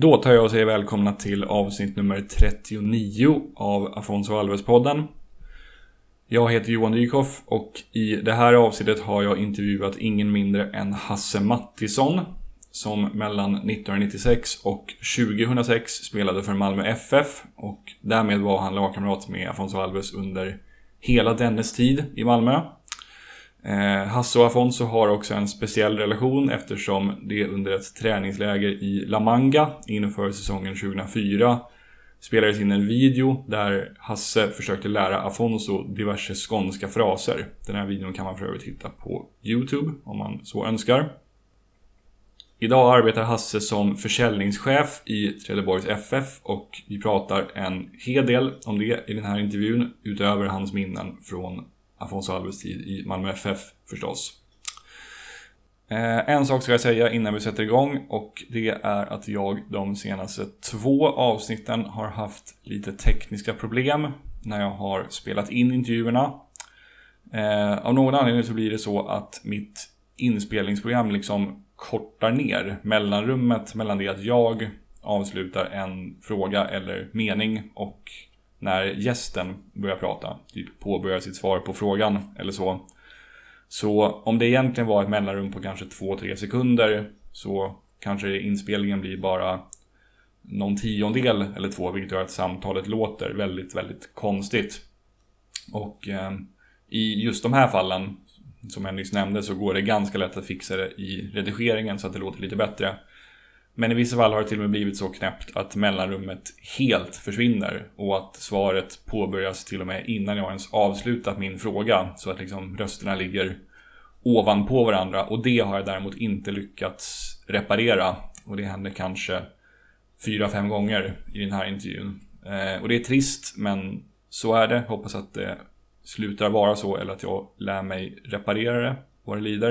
Då tar jag och säger välkomna till avsnitt nummer 39 av Afonso Alves-podden. Jag heter Johan Dykhoff och i det här avsnittet har jag intervjuat ingen mindre än Hasse Mattisson som mellan 1996 och 2006 spelade för Malmö FF och därmed var han lagkamrat med Afonso Alves under hela dennes tid i Malmö. Eh, Hasse och Afonso har också en speciell relation eftersom det under ett träningsläger i La Manga inför säsongen 2004 spelades in en video där Hasse försökte lära Afonso diverse skånska fraser. Den här videon kan man för övrigt hitta på Youtube om man så önskar. Idag arbetar Hasse som försäljningschef i Trelleborgs FF och vi pratar en hel del om det i den här intervjun utöver hans minnen från Afonso Alves tid i Malmö FF förstås. Eh, en sak ska jag säga innan vi sätter igång och det är att jag de senaste två avsnitten har haft lite tekniska problem när jag har spelat in intervjuerna. Eh, av någon anledning så blir det så att mitt inspelningsprogram liksom kortar ner mellanrummet mellan det att jag avslutar en fråga eller mening och när gästen börjar prata, typ påbörjar sitt svar på frågan eller så. Så om det egentligen var ett mellanrum på kanske 2-3 sekunder så kanske inspelningen blir bara någon tiondel eller två, vilket gör att samtalet låter väldigt, väldigt konstigt. Och eh, i just de här fallen, som jag nyss nämnde, så går det ganska lätt att fixa det i redigeringen så att det låter lite bättre. Men i vissa fall har det till och med blivit så knäppt att mellanrummet helt försvinner och att svaret påbörjas till och med innan jag ens avslutat min fråga. Så att liksom rösterna ligger ovanpå varandra och det har jag däremot inte lyckats reparera. Och det händer kanske fyra, fem gånger i den här intervjun. Eh, och det är trist, men så är det. Hoppas att det slutar vara så eller att jag lär mig reparera det vad det lider.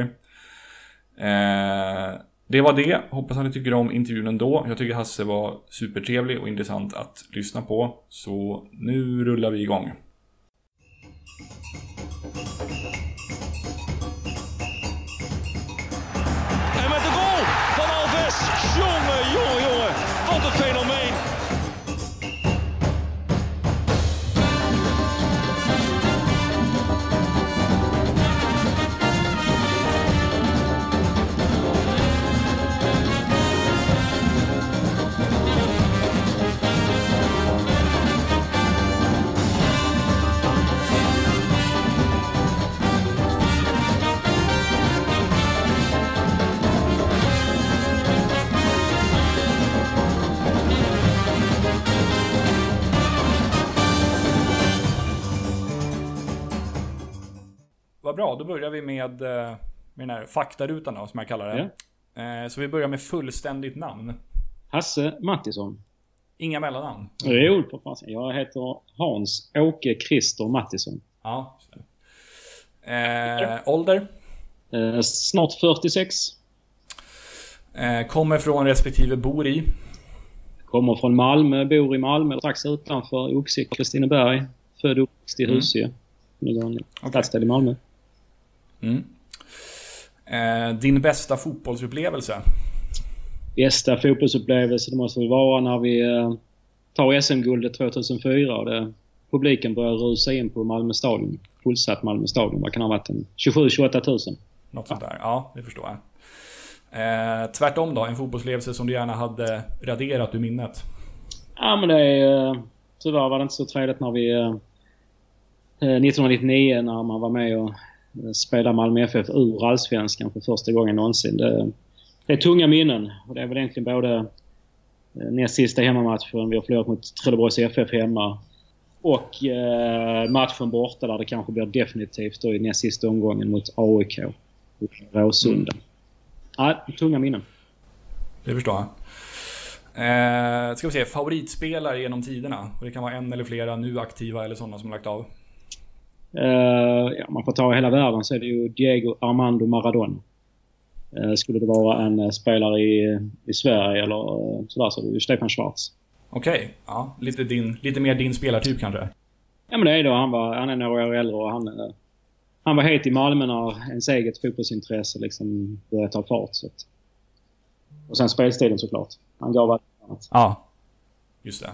Eh, det var det. Hoppas att ni tycker om intervjun ändå. Jag tycker Hasse var supertrevlig och intressant att lyssna på. Så nu rullar vi igång. Bra, då börjar vi med, eh, med den här faktarutan då, som jag kallar det. Eh, Så vi börjar med fullständigt namn. Hasse Mattisson. Inga mellannamn. Jo, för fasen. Jag heter Hans Åke Christer Mattisson. Ja. Eh, ålder? Eh, snart 46. Eh, kommer från respektive bor i? Kommer från Malmö, bor i Malmö, strax utanför Oxie, Kristineberg. Född och uppväxt i Mm. Husie. Okej. stadsdel i Malmö. Mm. Eh, din bästa fotbollsupplevelse? Bästa fotbollsupplevelse det måste väl vara när vi eh, tar SM-guldet 2004 och det, publiken börjar rusa in på Malmö stadion. Fullsatt Malmö stadion. Vad kan det ha varit? en 27-28 tusen. Något sånt där. Ja, det förstår jag. Eh, tvärtom då, en fotbollsupplevelse som du gärna hade raderat ur minnet? Ja men det är... eh, Tyvärr var det inte så trevligt när vi... eh, eh, 1999 när man var med och spelade Malmö FF ur Allsvenskan för första gången någonsin. Det, det är tunga minnen. Och det är väl egentligen både eh, näst sista hemmamatchen vi har förlorat mot Trelleborgs FF hemma och eh, matchen borta där det kanske blir definitivt då i näst sista omgången mot AIK i Råsunda. Ja, tunga minnen. Det förstår jag. Eh, ska vi se, favoritspelare genom tiderna? Och det kan vara en eller flera nu aktiva eller sådana som lagt av. Eh, ja, man får ta hela världen så är det ju Diego Armando Maradona. Eh, skulle det vara en eh, spelare i, i Sverige eller sådär så är det ju Stefan Schwarz. Okej, ja. Lite, din, lite mer din spelartyp kanske? Ja men det är då. Han, var, han är några år äldre och han, han var het i Malmö när ens eget fotbollsintresse liksom började ta fart. Så att. Och sen spelstilen såklart. Han gav allt. Ja, just det.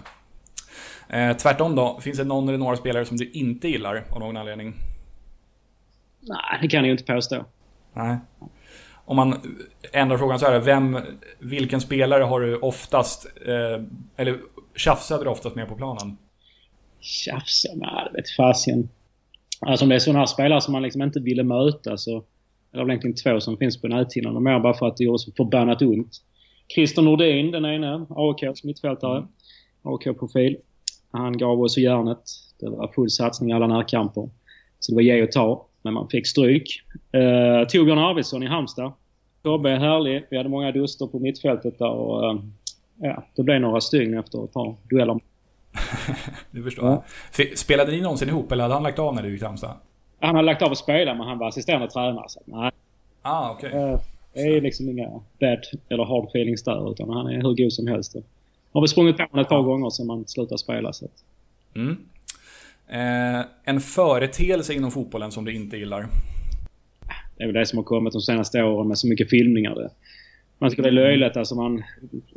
Eh, tvärtom då, finns det någon eller några spelare som du inte gillar av någon anledning? Nej, det kan jag ju inte påstå. Nej. Om man ändrar frågan så här, vem, vilken spelare har du oftast, eh, eller tjafsade du oftast med på planen? Tjafsa? Nej, det vet fasiken. Alltså om det är sådana här spelare som man liksom inte ville möta så... Det är väl egentligen två som finns på näthinnan. Mer bara för att det gjorde så förbannat ont. Christer Nordin, den ene, AIKs mittfältare. Mm. Han gav oss järnet. Det var full satsning i alla närkamper. Så det var ge och ta, men man fick stryk. Eh, Torbjörn Arvidsson i Halmstad. Tobbe är härlig. Vi hade många duster på mittfältet där och eh, ja, det blev några stygn efter ett par dueller. det förstår jag. Spelade ni någonsin ihop eller hade han lagt av när du gick till Halmstad? Han hade lagt av att spela men han var assisterande tränare. Så nej. Ah. Okay. Eh, det är liksom inga bad eller hard feelings där utan han är hur god som helst. Har vi sprungit på honom ett par gånger sen man slutade spela. Så. Mm. Eh, en företeelse inom fotbollen som du inte gillar? Det är väl det som har kommit de senaste åren med så mycket filmningar. Det. Man tycker det är löjligt. Alltså man,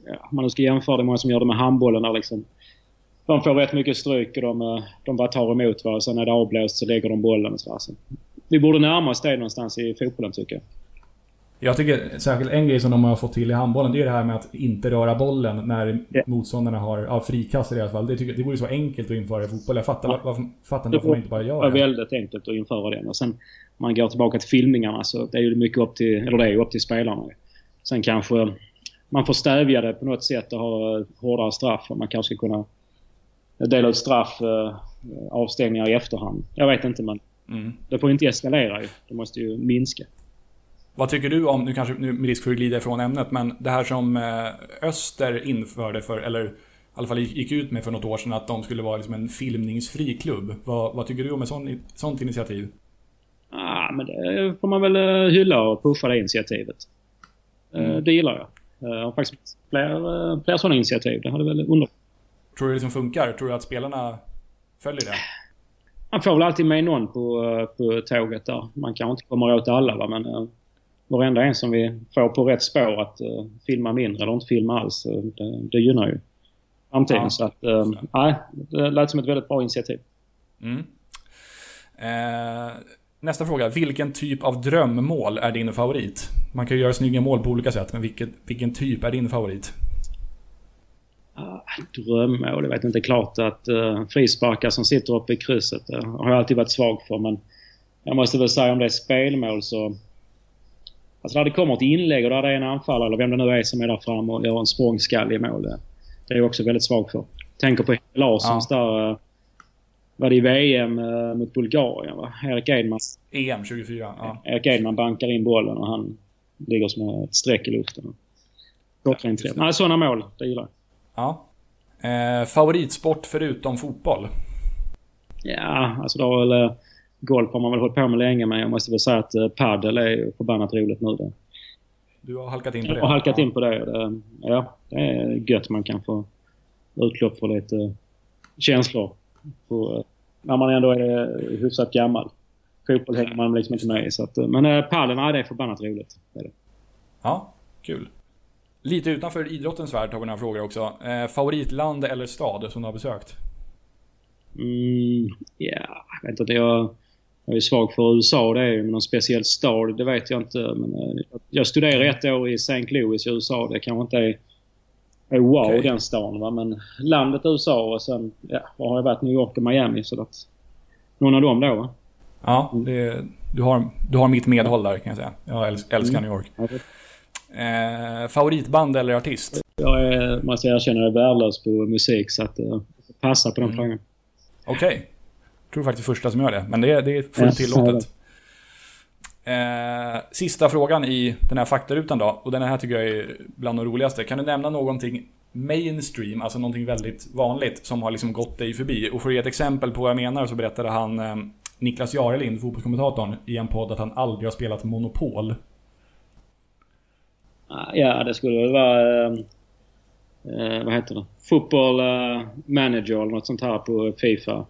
ja, man ska jämföra det med många som gör det med handbollen. Där liksom, de får rätt mycket stryk och de, eh, de bara tar emot. Va? Och sen när det är avblåst så lägger de bollen. Och så, alltså. Vi borde närma oss det någonstans i fotbollen tycker jag. Jag tycker särskilt en grej som de har fått till i handbollen, det är det här med att inte röra bollen när yeah. motståndarna har ja, frikast i deras fall. Det, tycker, det vore så enkelt att införa i fotboll. Jag fattar, ja. varför, fattar varför man inte bara gör det. Det är väldigt enkelt att införa det. Och sen, man går tillbaka till filmningarna så det är ju mycket upp till, eller det är ju upp till spelarna. Sen kanske man får stävja det på något sätt och ha hårdare straff. Och man kanske ska kunna dela ut straff, eh, avstängningar i efterhand. Jag vet inte men mm. det får inte eskalera ju. Det måste ju minska. Vad tycker du om, nu kanske nu med risk för att glida ifrån ämnet, men det här som eh, Öster införde för, eller i alla fall gick ut med för något år sedan, att de skulle vara liksom en filmningsfri klubb. Vad, vad tycker du om ett sånt, sånt initiativ? Ah, men det får man väl eh, hylla och puffa det initiativet. Eh, mm. Det gillar jag. Jag har faktiskt fler, fler sådana initiativ. Det hade väl underlättat. Tror du det liksom funkar? Tror du att spelarna följer det? Man får väl alltid med någon på, på tåget där. Man kanske inte kommer åt alla va? men varenda en som vi får på rätt spår att uh, filma mindre eller inte filma alls, uh, det, det gynnar ju framtiden. Ja. Så att, uh, nej, det lät som ett väldigt bra initiativ. Mm. Eh, nästa fråga. Vilken typ av drömmål är din favorit? Man kan ju göra snygga mål på olika sätt, men vilken, vilken typ är din favorit? Ah, drömmål? Jag vet inte. Klart att uh, frisparkar som sitter uppe i krysset det har jag alltid varit svag för. Men jag måste väl säga om det är spelmål så Alltså när det kommer ett inlägg och där det är en anfallare eller vem det nu är som är där fram och gör en språngskall i mål. Det är jag också väldigt svag för. Tänker på Larssons ja. där... Eh, var det i VM eh, mot Bulgarien va? Erik Edman. EM 24, ja. Erik Edman bankar in bollen och han ligger som ett streck i luften. Klockrent ja, Nej, sådana mål. Det gillar jag. Ja. Eh, favoritsport förutom fotboll? Ja, alltså då har väl... Eh, golf har man väl hållit på med länge men jag måste väl säga att eh, padel är förbannat roligt nu. Då. Du har halkat in på det? Jag har halkat ja. in på det. det. Ja, det är gött man kan få utlopp för lite känslor. På, när man ändå är hyfsat gammal. Fotboll hänger man liksom inte med i. Så att, men padel, nej, det är förbannat roligt. Det är det. Ja, kul. Lite utanför idrottens värld har vi några frågor också. Eh, favoritland eller stad som du har besökt? Mm, ja, jag vet inte. Jag jag är svag för USA det är ju, men någon speciell stad det vet jag inte. Men, eh, jag studerade ett år i St. Louis i USA. Det kanske inte är, är wow okay. den stan va. Men landet USA och sen, ja, har jag varit? New York och Miami. Så att, någon av dem då va? Ja, det, du, har, du har mitt medhåll där kan jag säga. Jag älskar mm. New York. Eh, favoritband eller artist? Jag är, måste erkänna, jag är värdelös på musik så att uh, passa på den mm. frågan. Okej. Okay tror faktiskt första som gör det, men det, det är fullt tillåtet. Eh, sista frågan i den här faktarutan då, och den här tycker jag är bland de roligaste. Kan du nämna någonting mainstream, alltså någonting väldigt vanligt, som har liksom gått dig förbi? Och för att ge ett exempel på vad jag menar så berättade han eh, Niklas Jarelind, fotbollskommentatorn, i en podd att han aldrig har spelat Monopol. Ah, ja, det skulle väl vara... Eh, eh, vad heter det? Football eh, manager eller något sånt här på Fifa.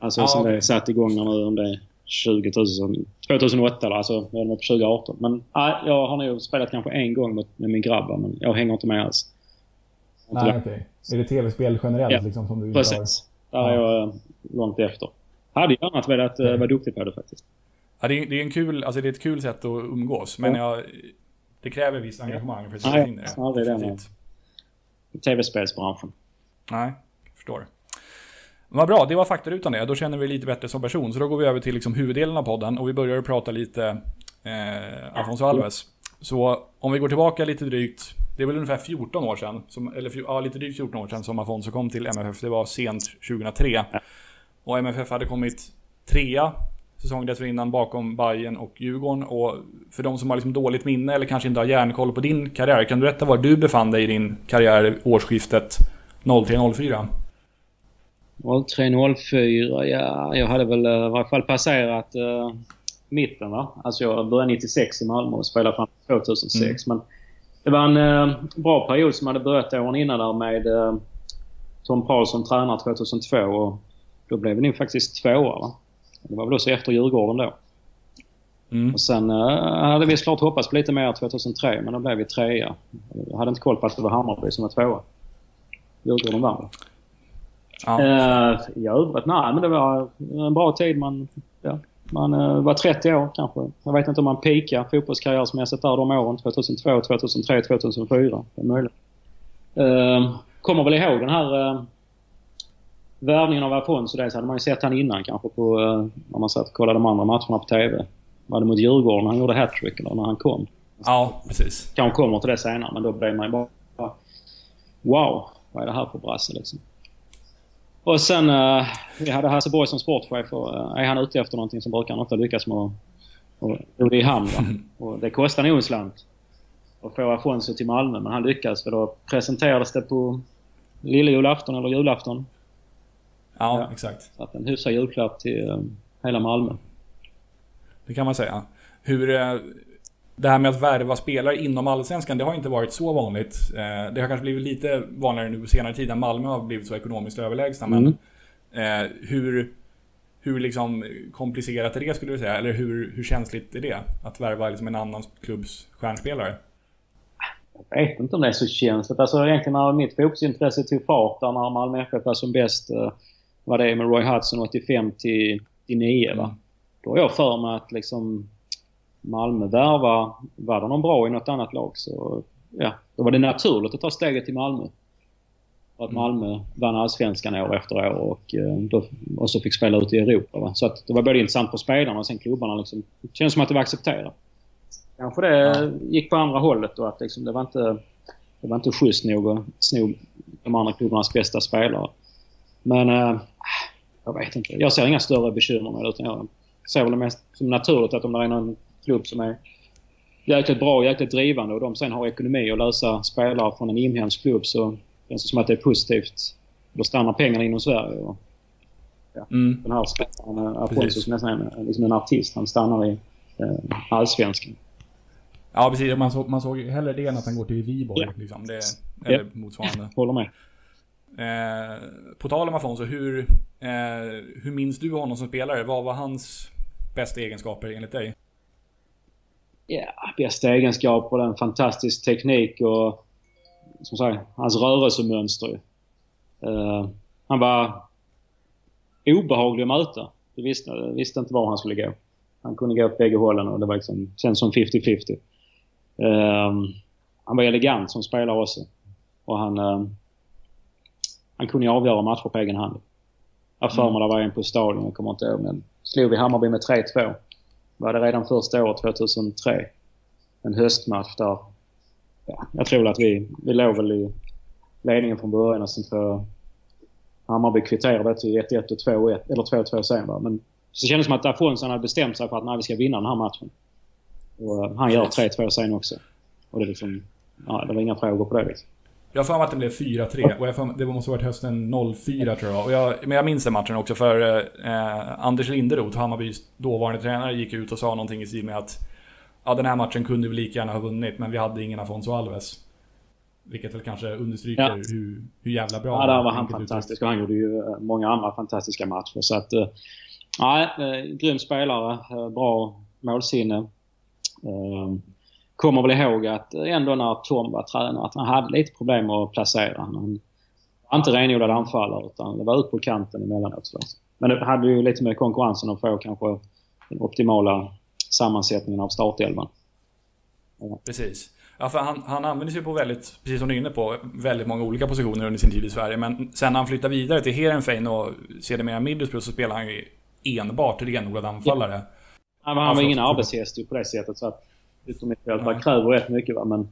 Alltså ah, som okay. det satt igång nu om det är 20 000, 2008 eller alltså det var på 2018. Men nej, jag har nog spelat kanske en gång med, med min grabb men jag hänger inte med alls. Nej, okej. Okay. Är det tv-spel generellt Ja, liksom, som du Precis. Där är Ja. jag eh, långt efter. Hade gärna velat eh, vara duktig på det faktiskt. Ja, det, är, det, är en kul, alltså det är ett kul sätt att umgås, men Ja. jag, det kräver visst engagemang för att sätta Nej, in det. aldrig det. Tv-spelsbranschen. Nej, jag förstår. Vad bra, det var faktarutan det. Då känner vi lite bättre som person. Så då går vi över till liksom huvuddelen av podden och vi börjar prata lite eh, Alfonso Alves. Så om vi går tillbaka lite drygt, det är väl ungefär 14 år sedan, som, eller ja, lite drygt 14 år sedan som Afonso kom till MFF. Det var sent 2003. Och MFF hade kommit trea säsongen dessförinnan bakom Bayern och Djurgården. Och för de som har liksom dåligt minne eller kanske inte har järnkoll på din karriär, kan du berätta var du befann dig i din karriär årsskiftet 03-04? 03.04, ja, jag hade väl eh, i varje fall passerat uh, mitten va. Alltså jag började 96 i Malmö och spelade fram till 2006. Men det var en eh, bra period som hade börjat åren innan där med uh, Tom Paulsson tränare 2002 och då blev vi nog faktiskt tvåa va. Det var väl också efter Djurgården då. Mm. Och sen uh, hade vi såklart hoppats på lite mer 2003 men då blev vi trea. Jag hade inte koll på att det var Hammarby som var tvåa. Djurgården vann. Ja. Uh, I övrigt, nej men det var en bra tid. Man, ja, man eh, var 30 år kanske. Jag vet inte om man peakade fotbollskarriärsmässigt där de åren. 2002, 2003, 2004. Det är möjligt. Uh, kommer väl ihåg den här uh, värvningen av Afonso. Dels hade man ju sett han innan kanske på, uh, när man satt och kollade de andra matcherna på TV. Var det mot Djurgården han gjorde hattrick eller när han kom? ja, precis. Kanske kommer till det senare men då blev man ju bara Wow, vad är det här för brasse liksom? Och sen, uh, vi hade Hasse Borg som sportchef och uh, är han ute efter någonting så brukar han ofta lyckas med att... Och det han va? Och det kostar nog en slant att få Afonso till Malmö men han lyckas för då presenterades det på lille julafton eller julafton. Ja, Ja. exakt. Så att en hyfsad julklapp till uh, hela Malmö. Det kan man säga. Hur... Det här med att värva spelare inom Allsvenskan, det har inte varit så vanligt. Eh, Det har kanske blivit lite vanligare nu på senare tid när Malmö har blivit så ekonomiskt överlägsna. Men Mm. eh, hur, hur liksom komplicerat är det skulle du säga? Eller hur, hur känsligt är det? Att värva liksom en annan klubbs stjärnspelare? Jag vet inte om det är så känsligt. Alltså egentligen när mitt fotbollsintresse tog fart där när Malmö FF var som bäst eh, var det med Roy Hudson 85 till, till 9 va. Mm. Då har jag för mig att liksom Malmö värva, var det någon bra i något annat lag så ja, då var det naturligt att ta steget till Malmö. För att Mm. Malmö vann allsvenskan år efter år och, eh, då, och så fick spela ute i Europa. Va? Så att det var både intressant för spelarna och sen klubbarna. Liksom, det kändes som att det var accepterat. Kanske det Ja. gick på andra hållet och att liksom, det var inte det var inte schysst nog att sno de andra klubbarnas bästa spelare. Men eh, jag vet inte. Jag ser inga större bekymmer med det. Utan jag ser väl det mest som naturligt att om det är någon klubb som är jäkligt bra och jäkligt drivande och de sen har ekonomi att lösa spelare från en inhemsk klubb så känns det som att det är positivt. Då stannar pengarna inom Sverige. Och Mm. den här spelaren, eh, Afonso, Precis. som nästan är en, liksom en artist, han stannar i eh, allsvenskan. Ja, precis. Man, så, man såg hellre det än att han går till Viborg. Ja. Liksom. Det, eller motsvarande. Håller med. Eh, på tal om Afonso, hur, eh, hur minns du honom som spelare? Vad var hans bästa egenskaper enligt dig? Ja, bästa egenskaper, en fantastisk teknik och som sagt, hans rörelsemönster. ju. Eh, han var obehaglig att möta. Du visste, visste inte var han skulle gå. Han kunde gå åt bägge hållen och det var liksom, känns som 50-50. Eh, han var elegant som spelare också. Och han, eh, han kunde avgöra matcher på egen hand. Jag för mig det var en på stadion, jag kommer inte ihåg. Men slog vi Hammarby med 3-2 var det redan första året, 2003. En höstmatch där... Ja, jag tror att vi, vi låg väl i ledningen från början och sen får Hammarby kvitterade till 1-1 och 2-1, eller 2-2 sen va. Men så kändes det som att Afonso hade bestämt sig för att nej, vi ska vinna den här matchen. Och eh, han gör 3-2 sen också. Och det liksom... Ja, det var inga frågor på det liksom. Jag har för mig att det blev 4-3 och jag får, det måste ha varit hösten 04 tror jag. Och jag. Men jag minns den matchen också för eh, Anders Linderoth, Hammarbys dåvarande tränare, gick ut och sa någonting i stil med att ja, den här matchen kunde vi lika gärna ha vunnit, men vi hade ingen Afonso Alves. Vilket väl kanske understryker Ja. hur, hur jävla bra Ja, där var han fantastisk och han gjorde ju eh, många andra fantastiska matcher. Så att, eh, nej, eh, grym spelare, eh, bra målsinne. Eh, kommer väl ihåg att ändå när Tom var tränare att han hade lite problem att placera. Han var inte renodlad anfallare utan det var ut på kanten emellanåt. Men det hade ju lite med konkurrensen att få kanske den optimala sammansättningen av startelvan. Precis. Ja, för han, han använder sig på väldigt, precis som du är inne på, väldigt många olika positioner under sin tid i Sverige. Men sen när han flyttar vidare till Heerenveen och sedermera Middlesbrough så spelar han ju enbart renodlad anfallare. Ja. Han var, han var ingen arbetshäst på det sättet. Så att yttermittfältare kräver rätt mycket. Va? Men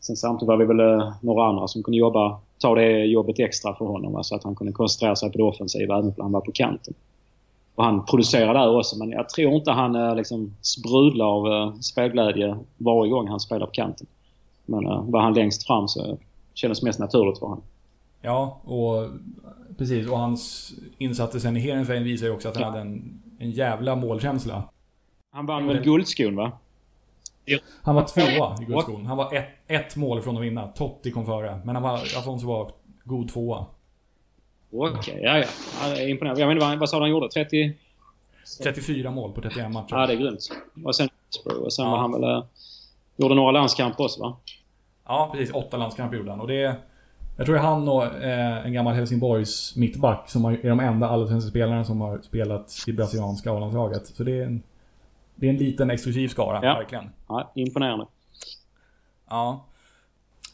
sen samtidigt var vi väl eh, några andra som kunde jobba, ta det jobbet extra för honom. Va? Så att han kunde koncentrera sig på det offensiva även om han var på kanten. Och han producerar där också men jag tror inte han eh, liksom sprudlar av uh, spelglädje varje gång han spelar på kanten. Men var han längst fram så kändes mest naturligt för honom. Ja, och precis. Och hans insatser sen i Heerenveen visar ju också att han ja. hade en, en jävla målkänsla. Han vann väl guldskon va? Han var tvåa i guldskon. Han var ett, ett mål från att vinna. Totti kom före. Men han var, Afonso var god tvåa. Okej, okay, ja, ja. ja imponerande. Jag inte vad, vad sa han gjorde? 30? 34 mål på 31 matcher. Ja, det är grymt. Och sen, och sen ja. var han väl... Äh, gjorde några landskamper också va? Ja, precis. Åtta landskamper gjorde han. Och det... Jag tror det är han och eh, en gammal Helsingborgs mittback som är de enda allsvenska spelarna som har spelat i brasilianska A-landslaget. Så det är en... Det är en liten exklusiv skara, ja. verkligen. Ja, imponerande. Ja.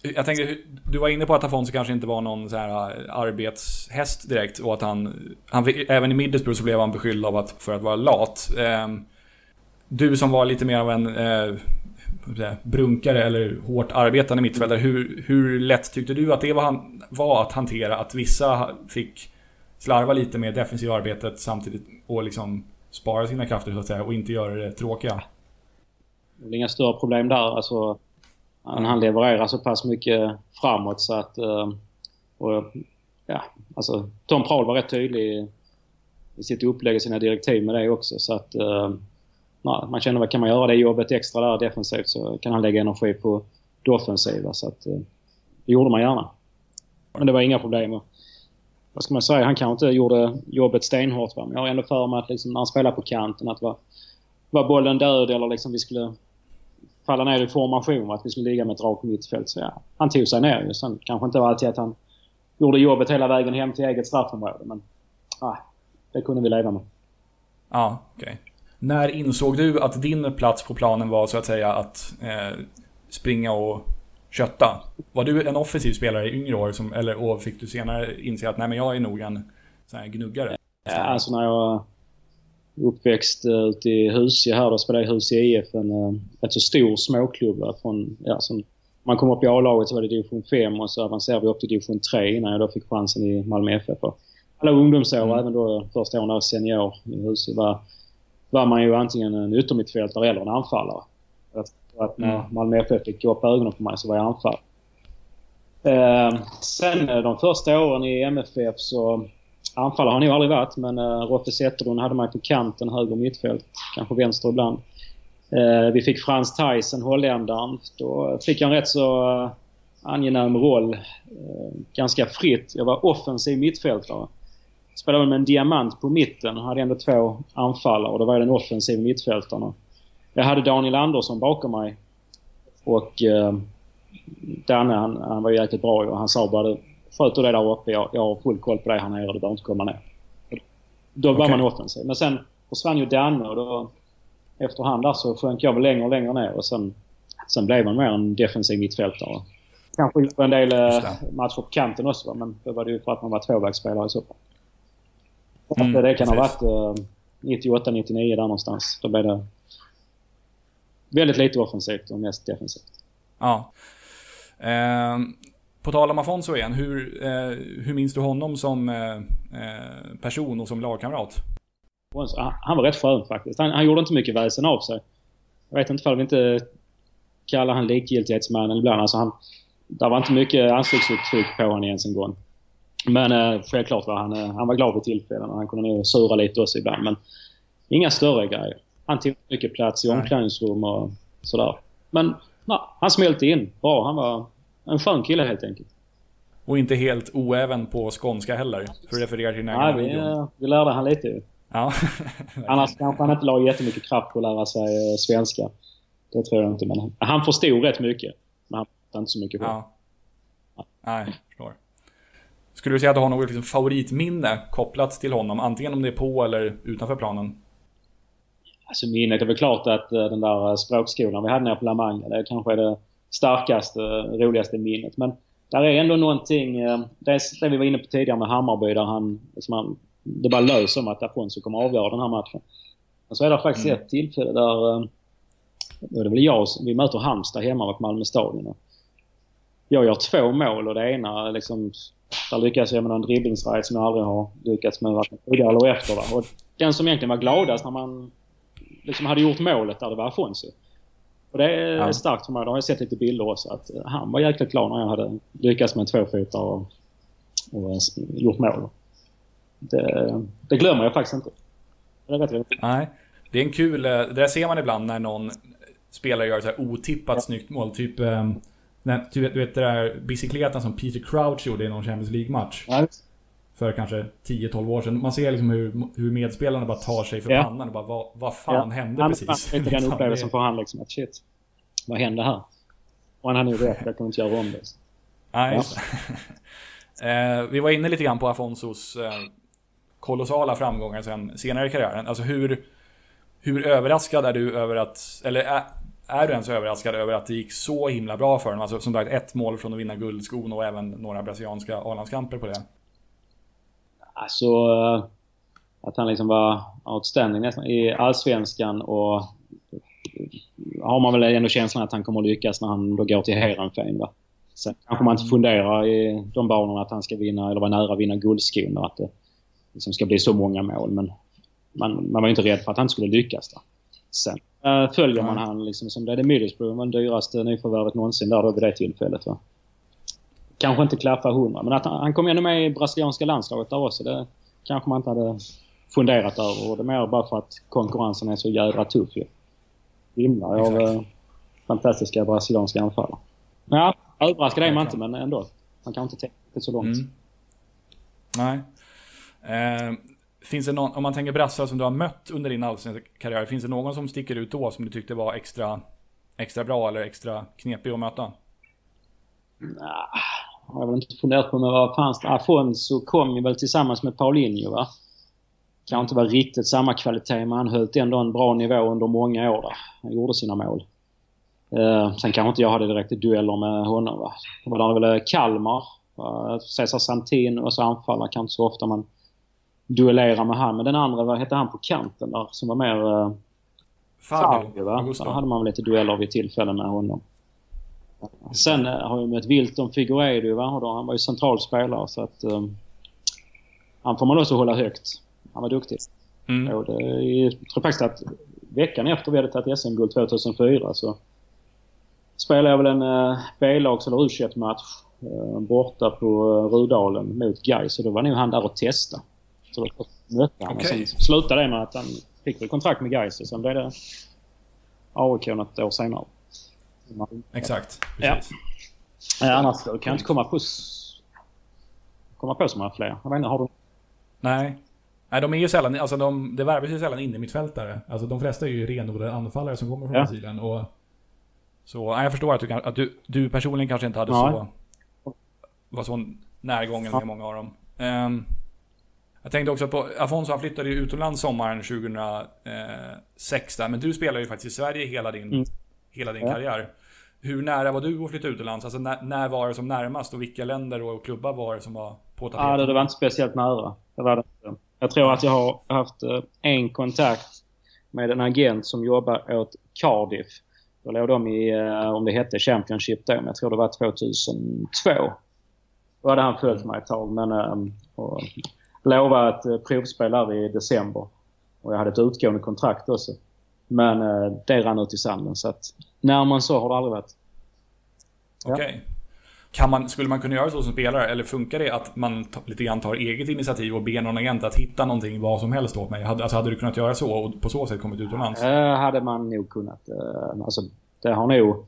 Jag tänkte, du var inne på att Afonso kanske inte var någon så här äh, arbetshäst direkt och att han, han fick, även i Middlesbrough så blev han beskylld av att, för att vara lat. Ehm, du som var lite mer av en eh, brunkare eller hårt arbetande mittfältare, hur, hur lätt tyckte du att det var, var att hantera att vissa fick slarva lite med defensiva arbetet samtidigt och liksom spara sina krafter så att säga och inte göra det tråkiga? Det är inga större problem där. Alltså, han, han levererar så pass mycket framåt så att... Eh, och, ja, alltså, Tom Prahl var rätt tydlig i sitt upplägg och sina direktiv med det också. Så att eh, na, man känner att kan man göra det jobbet extra där defensivt så kan han lägga energi på det offensiva. Så att, eh, det gjorde man gärna. Men det var inga problem vad ska man säga? Han kanske inte gjorde jobbet stenhårt. Va? Men jag har ändå för mig att liksom, när han spelar på kanten att var, var bollen död eller liksom vi skulle falla ner i formation, att vi skulle ligga med ett rakt mittfält. Så ja, han tog sig ner ju. Sen kanske inte alltid att han gjorde jobbet hela vägen hem till eget straffområde. Men ah, det kunde vi leva med. Ja, okej. Okay. När insåg du att din plats på planen var så att säga att eh, springa och kötta? Var du en offensiv spelare i yngre år som, eller, och fick du senare inse att nej men jag är nog en sån här gnuggare? Ja, alltså när jag uppväxt uh, ute i Husie här. Då spelade jag i Husie IF, en uh, rätt så stor småklubb. Från, ja, som, man kom upp i A-laget så var det division 5 och så avancerade vi upp till division 3 innan jag då fick chansen i Malmö FF. Alla ungdomsår, mm. även då första åren senior i Husie, var, var man ju antingen en yttermittfältare eller en anfallare. Att, när mm. Malmö FF fick upp ögonen på mig så var jag anfallare. Uh, sen de första åren i MFF så Anfallare har han nog aldrig varit, men uh, Roffe Zetterlund hade man på kanten, höger mittfält. Kanske vänster ibland. Uh, vi fick Frans Thijssen, holländaren. Då fick jag en rätt så uh, angenäm roll. Uh, ganska fritt. Jag var offensiv mittfältare. Spelade med en diamant på mitten. Hade ändå två anfallare och då var jag den offensiva mittfältaren. Jag hade Daniel Andersson bakom mig. Och uh, Danne han, han var jäkligt bra och han sa bara sköter det där uppe. Jag, jag har full koll på det här nere. Du behöver inte komma ner. Då var okay. man offensiv. Men sen försvann ju Danne och då efterhand där så sjönk jag väl längre och längre ner och sen, sen blev man mer en defensiv mittfältare. Kanske gjorde en del eh, matcher på kanten också men då var det ju för att man var tvåvägsspelare i så fall. Mm, det kan precis. ha varit eh, 98, 99 där någonstans. Då blev det väldigt lite offensivt och mest defensivt. Ja. Eh, på tal om Afonso igen, hur, eh, hur minns du honom som eh, eh person och som lagkamrat? Han var rätt skön faktiskt. Han, han, gjorde inte mycket väsen av sig. Jag vet inte om vi inte kallar han likgiltighetsmannen ibland. Alltså han, det var inte mycket ansiktsuttryck på honom ens en gång. Men eh, självklart var han, eh, han var glad vid tillfällen och han kunde nog sura lite också ibland. Men inga större grejer. Han tog mycket plats i omklädningsrum och sådär. Men nej, han smälte in bra. Han var en skön kille helt enkelt. Och inte helt oäven på skånska heller, för att referera till din egen vi, videon. vi lärde han lite ju. Ja. Annars kanske han inte la jättemycket kraft på att lära sig eh, svenska. det tror jag inte. Men han förstod rätt mycket. Men han pratade inte så mycket själv. Ja. Nej, jag förstår. Skulle du säga att du har något liksom favoritminne kopplat till honom? Antingen om det är på eller utanför planen? Alltså minnet är väl klart att eh, den där eh, språkskolan vi hade nere på La Manga, det kanske är det starkaste, roligaste minnet. Men där är ändå någonting, eh, det, är det vi var inne på tidigare med Hammarby där han, liksom han det bara lös om att Afonso kommer avgöra den här matchen. Men så är det faktiskt mm. ett tillfälle där, då är det väl jag, vi möter Halmstad hemma på Malmö stadion. Jag gör två mål och det ena liksom, där lyckas jag med någon dribblingsride som jag aldrig har lyckats med varken tidigare eller efter. Och den som egentligen var gladast när man liksom hade gjort målet där det var Afonso. Och det är ja. starkt för mig. Det har jag sett lite bilder också. Att han var jäkligt glad när jag hade lyckats med en tvåfotare och, och gjort mål. Det, det, glömmer jag faktiskt inte. Det är rätt Nej. Det är en kul... Eh, det där ser man ibland när någon spelare gör ett så här otippat ja. snyggt mål. Typ... Eh, när, du vet, du vet det där bicykleten som Peter Crouch gjorde i någon Champions League-match. Ja för kanske 10-12 år sedan. Man ser liksom hur, hur medspelarna bara tar sig för ja. pannan och bara vad, vad fan ja. hände han, precis? Han, den upplevelsen för han liksom att shit, vad hände här? Och han hade nog rätt, jag kunde inte göra om det. Nej, ja. eh, Vi var inne lite grann på Afonsos eh, kolossala framgångar sen, senare i karriären. Alltså hur, hur överraskad är du över att, eller är, är du ens överraskad över att det gick så himla bra för honom? Alltså som sagt ett mål från att vinna guldskon och även några brasilianska A-landskamper på det. Alltså att han liksom var outstanding nästan i Allsvenskan och har man väl ändå känslan att han kommer att lyckas när han då går till Heerenveen. Va? Sen kanske man inte funderar i de banorna att han ska vinna eller vara nära att vinna guldskon och att det liksom ska bli så många mål. Men man, man var inte rädd för att han inte skulle lyckas där. Sen äh, följer man han liksom som det är det Middlesbrough, det dyraste nyförvärvet någonsin där då vid det tillfället. Va? Kanske inte klaffa hundra. Men att han, han kom ändå med i brasilianska landslaget där också. Det kanske man inte hade funderat över. Och det är mer bara för att konkurrensen är så jävla tuff ju. Himlar av eh, fantastiska brasilianska anfallare. Ja, överraskad är man inte men ändå. Man kan inte tänka så långt. Mm. Nej. Eh, finns det någon, om man tänker brassar som du har mött under din allsvenska karriär, finns det någon som sticker ut då som du tyckte var extra, extra bra eller extra knepig att möta? Nah, jag har väl inte funderat på men vad fanns det? Afonso kom ju väl tillsammans med Paulinho va? Kanske inte var riktigt samma kvalitet men han höll ändå en bra nivå under många år där. Han gjorde sina mål. Eh, sen kanske inte jag hade direkt dueller med honom va. Det var väl Kalmar. Uh, Cesar Santin och så anfallare kanske inte så ofta man duellerar med han. Men den andra, vad hette han på kanten där som var mer... Fabio, Fabio va? Där hade man väl lite dueller vid tillfällen med honom. Sen eh, har jag mött Wilton Figueiredo. Va? Han var ju central spelare så att um, han får man också hålla högt. Han var duktig. Mm. Och det, jag tror faktiskt att veckan efter vi hade tagit SM-guld 2004 så spelade jag väl en uh, B-lags eller u match uh, borta på uh, Rudalen mot Gais och då var nog han där och testade. Så då mötte han okay. och sen slutade det med att han fick väl kontrakt med Gais och sen blev det AIK något år senare. Exakt. Precis. Ja. ja annars kan jag inte komma på, komma på så många fler. Jag vet inte, har du? Nej. Nej, de är ju sällan, alltså de, det värvas ju sällan in i mittfältare. Alltså de flesta är ju renodlade anfallare som kommer från ja. Brasilien. Och, så nej, jag förstår att, du, att du, du personligen kanske inte hade så... Var så närgången med många av dem. Um, jag tänkte också på, Afonso han flyttade ju utomlands sommaren 2006 där, men du spelar ju faktiskt i Sverige hela din, mm. hela din ja. karriär. Hur nära var du att flytta utomlands? Alltså när, när, var det som närmast och vilka länder och klubbar var det som var på tapeten? Ja, det, det var inte speciellt nära. Det var det Jag tror att jag har haft eh, en kontakt med en agent som jobbar åt Cardiff. Då låg de i, eh, om det hette Championship då, men jag tror det var 2002. Då hade han följt mig ett tag men eh, och lovade att provspela i december. Och jag hade ett utgående kontrakt också. Men det rann ut i sanden så att närmare än så har det aldrig varit. Okej. Okay. Kan man, skulle man kunna göra så som spelare? Eller funkar det att man lite grann tar eget initiativ och ber någon agent att hitta någonting, vad som helst åt mig? Hade, alltså, hade du kunnat göra så och på så sätt kommit utomlands? Det hade man nog kunnat. Eh, alltså, det har nog...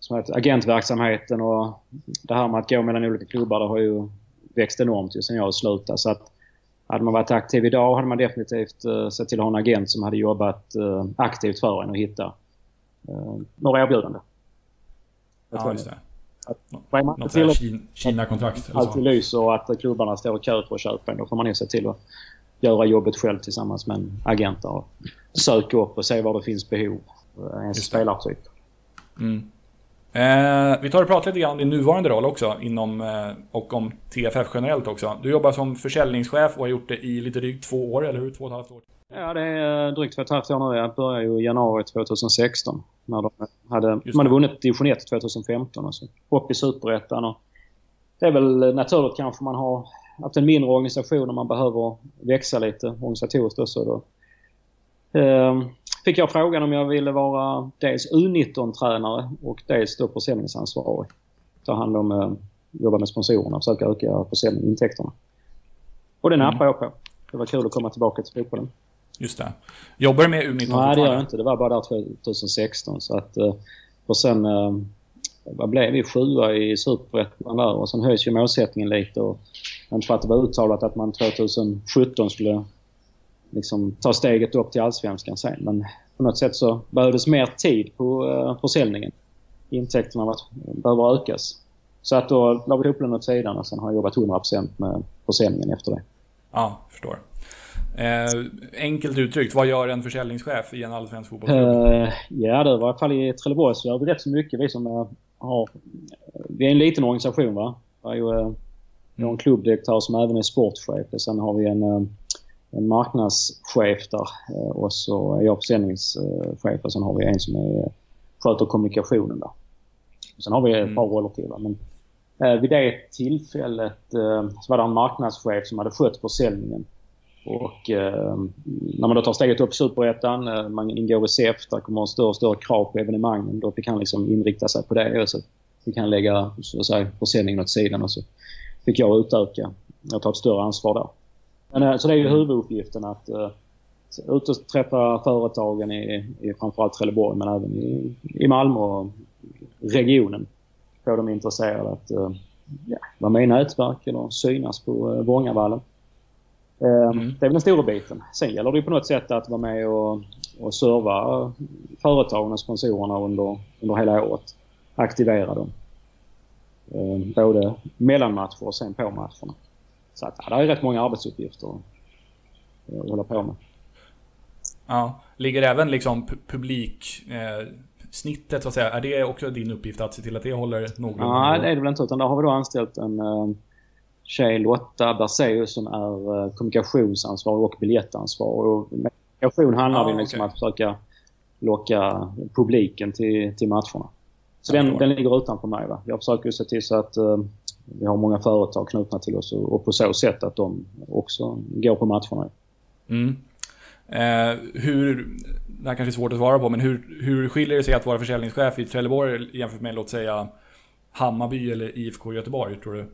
Som att agentverksamheten och det här med att gå mellan olika klubbar, det har ju växt enormt ju sen jag slutade. Så att hade man varit aktiv idag hade man definitivt uh, sett till att ha en agent som hade jobbat uh, aktivt för en och hitta eh, några erbjudanden. Jag Ja, just det. Man Något Kin- Kina-kontrakt så. lyser och att klubbarna står i kö för att köpa en, då får man nog se till att göra jobbet själv tillsammans med en agent och söka upp och se var det finns behov. eh, det. spelartyp. Mm. Eh, vi tar och pratar lite grann om din nuvarande roll också inom, eh, och om TFF generellt också. Du jobbar som försäljningschef och har gjort det i lite drygt två år, eller hur? Två och ett halvt år. Ja, det är eh, drygt två och ett halvt år nu. Jag började ju i januari 2016. När de hade, Just de hade vunnit division 1 2015 och så upp i superettan. Det är väl naturligt kanske man har haft en mindre organisation och man behöver växa lite organisatoriskt också. Då. Ehm, fick jag frågan om jag ville vara dels U19-tränare och dels då försäljningsansvarig. Ta hand om, eh, jobba med sponsorerna och försöka öka försäljningsintäkterna. Och det nappade jag på. Det var kul att komma tillbaka till fotbollen. Just det. Jobbar du med U19 Nej, det gör jag inte. Det var bara där 2016. Så att, eh, och sen eh, vad blev vi? Sjua i Superettan där och sen höjs ju målsättningen lite. Och jag tror att det var uttalat att man 2017 skulle liksom ta steget upp till Allsvenskan sen. Men på något sätt så behövdes mer tid på uh, försäljningen. Intäkterna var, behöver ökas. Så att då la vi fotbollen åt sidan och sen har jag jobbat 100% med försäljningen efter det. Ja, förstår. Eh, enkelt uttryckt, vad gör en försäljningschef i en allsvensk fotbollsklubb? Uh, ja, det var i alla fall i Trelleborg så gör vi rätt så mycket. Vi som uh, har... Vi är en liten organisation va. Vi har ju, uh, vi har en klubbdirektör som även är sportchef och sen har vi en, en marknadschef där uh, och så är jag försäljningschef och sen har vi en som är, sköter kommunikationen där. Och sen har vi ett Mm. par roller till. Men, uh, vid det tillfället så var det en marknadschef som hade skött försäljningen. Och eh, när man då tar steget upp i Superettan, eh, man ingår i SEF, där kommer större och större krav på evenemangen. Då fick han liksom inrikta sig på det. Och så fick han lägga så att säga, försäljningen åt sidan och så fick jag utöka. Jag tar ett större ansvar där. Men, eh, så det är ju huvuduppgiften att eh, ut och träffa företagen i, i framförallt Trelleborg men även i, i Malmö och regionen. Få dem intresserade att eh, ja, vara med i nätverk eller synas på eh, Vångavallen. Eh, Mm. Det är väl den stora biten. Sen gäller det på något sätt att vara med och, och serva företagen och sponsorerna under, under hela året. Aktivera dem. Både mellan matcher och sen på matcherna. Så att, ja, det är rätt många arbetsuppgifter att hålla på med. Ja. Ligger även liksom pu- publik... Eh, snittet så att säga, är det också din uppgift att se till att det håller någorlunda? Nej, det är det väl inte. Utan där har vi då anställt en uh, tjej, Lotta Berseus, som är uh, kommunikationsansvarig och biljettansvarig. Och med kommunikation handlar Ja, det liksom okej. att försöka locka publiken till, till matcherna. Så den, den ligger utanför mig. Va? Jag försöker se till så att uh, vi har många företag knutna till oss och, och på så sätt att de också går på matcherna. Mm. Eh, hur, det här kanske är svårt att svara på, men hur, hur skiljer det sig att vara försäljningschef i Trelleborg jämfört med låt säga Hammarby eller IFK Göteborg, tror du?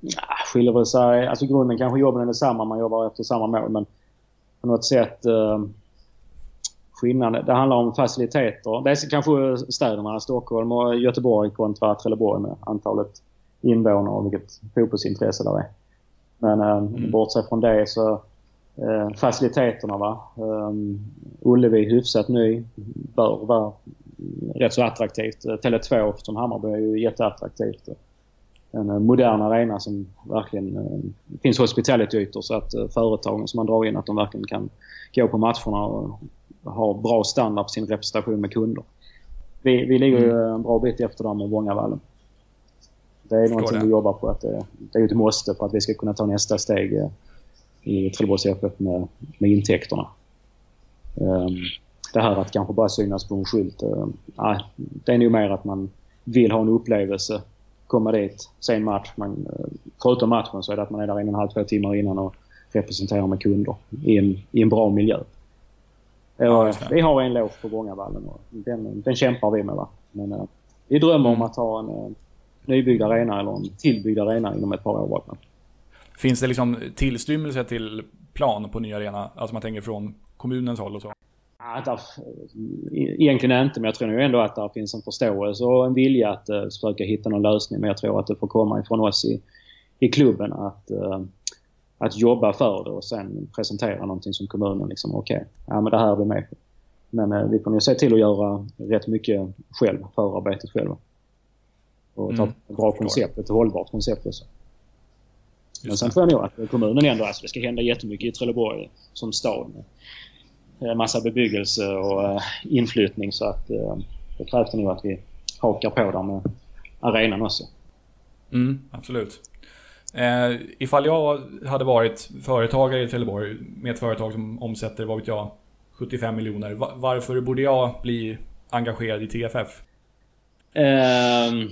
Ja, skiljer väl sig. Alltså grunden kanske jobben är detsamma. Man jobbar efter samma mål. Men på något sätt eh, skillnaden. Det handlar om faciliteter. Det är kanske städerna Stockholm och Göteborg kontra Trelleborg med antalet invånare och vilket fotbollsintresse där är. Men eh, Mm. bortsett från det så eh, faciliteterna va. Um, Ullevi hyfsat ny. Bör vara rätt så attraktivt. Eh, Tele2 som Hammarby är ju jätteattraktivt en modern arena som verkligen eh, finns hospitality-ytor så att företagen som man drar in att de verkligen kan gå på matcherna och ha bra standard på sin representation med kunder. Vi, vi ligger ju en bra bit efter dem med Vångavallen. Det är någonting det. vi jobbar på. att det, det är ju ett måste för att vi ska kunna ta nästa steg eh, i Trelleborgs FF med, med intäkterna. Ehm, det här att kanske bara synas på en skylt. nej, det är nog mer att man vill ha en upplevelse komma dit, se en match. Man, eh, förutom matchen så är det att man är där en och en halv, två timmar innan och representerar med kunder i en, i en bra miljö. Det. vi har en låg på Vångavallen och den, den kämpar vi med. Va? Men eh, vi drömmer Mm. om att ha en nybyggd arena eller en tillbyggd arena inom ett par år. bara. Finns det liksom tillstymmelse till plan på ny arena? Alltså man tänker från kommunens håll och så? Där, egentligen inte, men jag tror nog ändå att det finns en förståelse och en vilja att uh, försöka hitta någon lösning. Men jag tror att det får komma ifrån oss i, i klubben att, uh, att jobba för det och sen presentera någonting som kommunen liksom, okej, ja men det här är vi med på. Men eh, vi får nog se till att göra rätt mycket själv, förarbetet själva. Och ta Mm, ett bra koncept, ett hållbart koncept också. Men sen tror jag nog att kommunen ändå, alltså det ska hända jättemycket i Trelleborg som stad. En massa bebyggelse och eh, inflyttning så att eh, det krävs det nog att vi hakar på där med arenan också. Mm, absolut. Eh, ifall jag hade varit företagare i Trelleborg med ett företag som omsätter, vad vet jag, 75 miljoner. Va- varför borde jag bli engagerad i TFF? Ehm,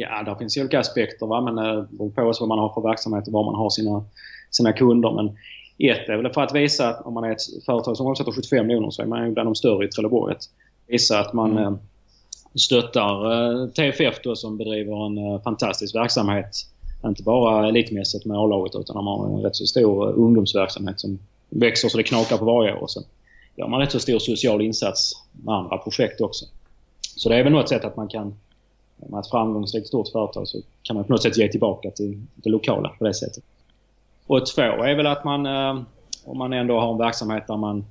ja, där finns olika aspekter va? men eh, det beror på vad man har för verksamhet och var man har sina, sina kunder. Men ett är väl för att visa att om man är ett företag som omsätter 75 miljoner så är man ju bland de större i Trelleborg. Att visa att man Mm. eh, stöttar eh, TFF då som bedriver en eh, fantastisk verksamhet. Inte bara elitmässigt med A-laget utan de har en rätt så stor eh, ungdomsverksamhet som växer så det knakar på varje år. Sen gör man rätt så stor social insats med andra projekt också. Så det är väl något sätt att man kan, med ett framgångsrikt stort företag så kan man på något sätt ge tillbaka till det lokala på det sättet. Och två är väl att man, eh, om man ändå har en verksamhet där man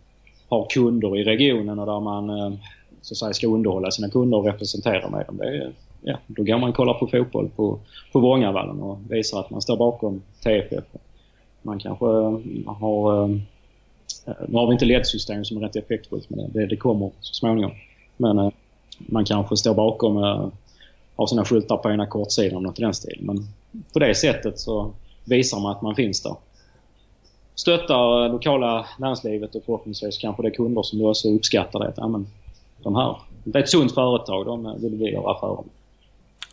har kunder i regionen och där man eh, så att säga ska underhålla sina kunder och representera med dem. Det är, ja, då går man och kollar på fotboll på, på Vångavallen och visar att man står bakom TFF. Man kanske eh, har... Nu har vi inte ledsystem som är rätt effektfullt men det, det kommer så småningom. Men man kanske står bakom, har sina skyltar på ena kortsidan något i den stilen. Men på det sättet så visar man att man finns där. Stöttar lokala näringslivet och förhoppningsvis kanske det är kunder som då också uppskattar det. Att, ja, men, de här, det är ett sunt företag, de vill vi göra affärer med.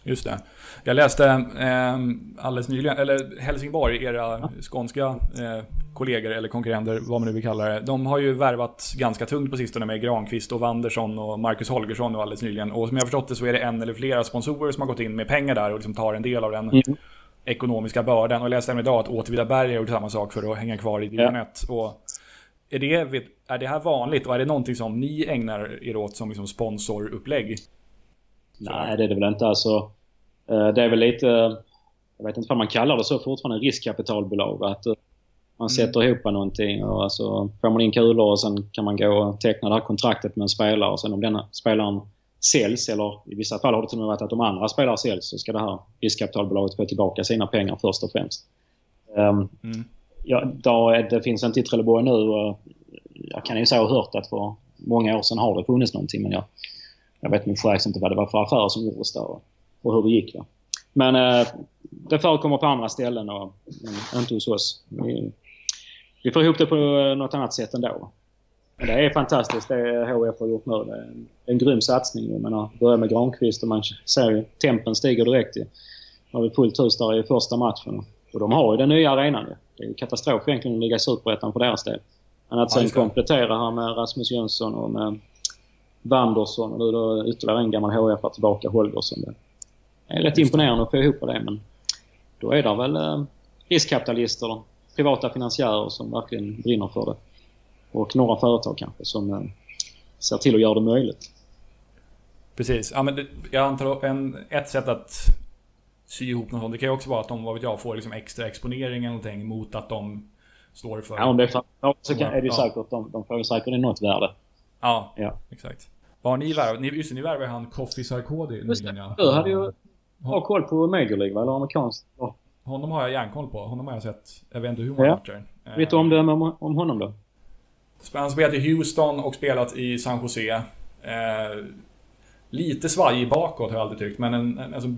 Just det. Jag läste eh, alldeles nyligen, eller Helsingborg, era skånska eh, kollegor eller konkurrenter, vad man nu vill kalla det. De har ju värvat ganska tungt på sistone med Granqvist och Wandersson och Marcus Holgersson och alldeles nyligen. Och som jag förstått det så är det en eller flera sponsorer som har gått in med pengar där och liksom tar en del av den Mm. ekonomiska bördan. Och jag läste även idag att Åtvidaberg har gjort samma sak för att hänga kvar i division Ja. 1. Och är det, är det här vanligt och är det någonting som ni ägnar er åt som liksom sponsorupplägg? Nej, det är det väl inte. Alltså, det är väl lite... Jag vet inte vad man kallar det så fortfarande. Riskkapitalbolag. Att eh, man sätter ihop någonting och alltså, får man in kulor och sen kan man gå och teckna det här kontraktet med en spelare och sen om denna spelaren säljs eller i vissa fall har det till och med varit att om andra spelare säljs så ska det här riskkapitalbolaget få tillbaka sina pengar först och främst. Ehm, Mm. ja, då är, det finns inte i Trelleborg nu och jag kan ju säga ha hört att för många år sedan har det funnits någonting men jag, jag vet faktiskt inte vad det var för affärer som gjordes där och, hur det gick. Va? Men eh, det förekommer på andra ställen och inte hos oss. Vi, vi får ihop det på eh, något annat sätt ändå. Men det är fantastiskt det HF har gjort nu. Det är en, en grym satsning. Jag menar, börja med Granqvist och man ser ju tempen stiger direkt. ju. Har vi fullt hus där i första matchen. Och de har ju den nya arenan ju. Det är ju katastrof egentligen att ligga i Superettan för deras del. Men att sen komplettera här med Rasmus Jönsson och med Wandersson och nu då ytterligare en gammal HF tillbaka, Holgersson. Är rätt imponerande att få ihop det men då är det väl eh, riskkapitalister, privata finansiärer som verkligen brinner för det. Och några företag kanske som eh, ser till att göra det möjligt. Precis. Ja, men det, jag antar en, ett sätt att sy ihop något sånt, det kan ju också vara att de, vad vet jag, får liksom extra exponering eller någonting mot att de står för... Ja, om det är företag så kan, är det ju Ja. säkert, de, de får säkert något värde. Ja, Ja. exakt. Vad har ni värvat? Just det, ni värvade han Kofi Sarkodi nyligen ja. Du hade ju bra koll på Major League, va? Eller amerikanskt. Ja. Honom har jag järnkoll på. Honom har jag sett, jag vet inte hur många Ja. matcher. Eh, Vet du om det om, om honom då? Han har spelat i Houston och spelat i San Jose. Eh, lite svajig bakåt har jag alltid tyckt, men en, en, alltså,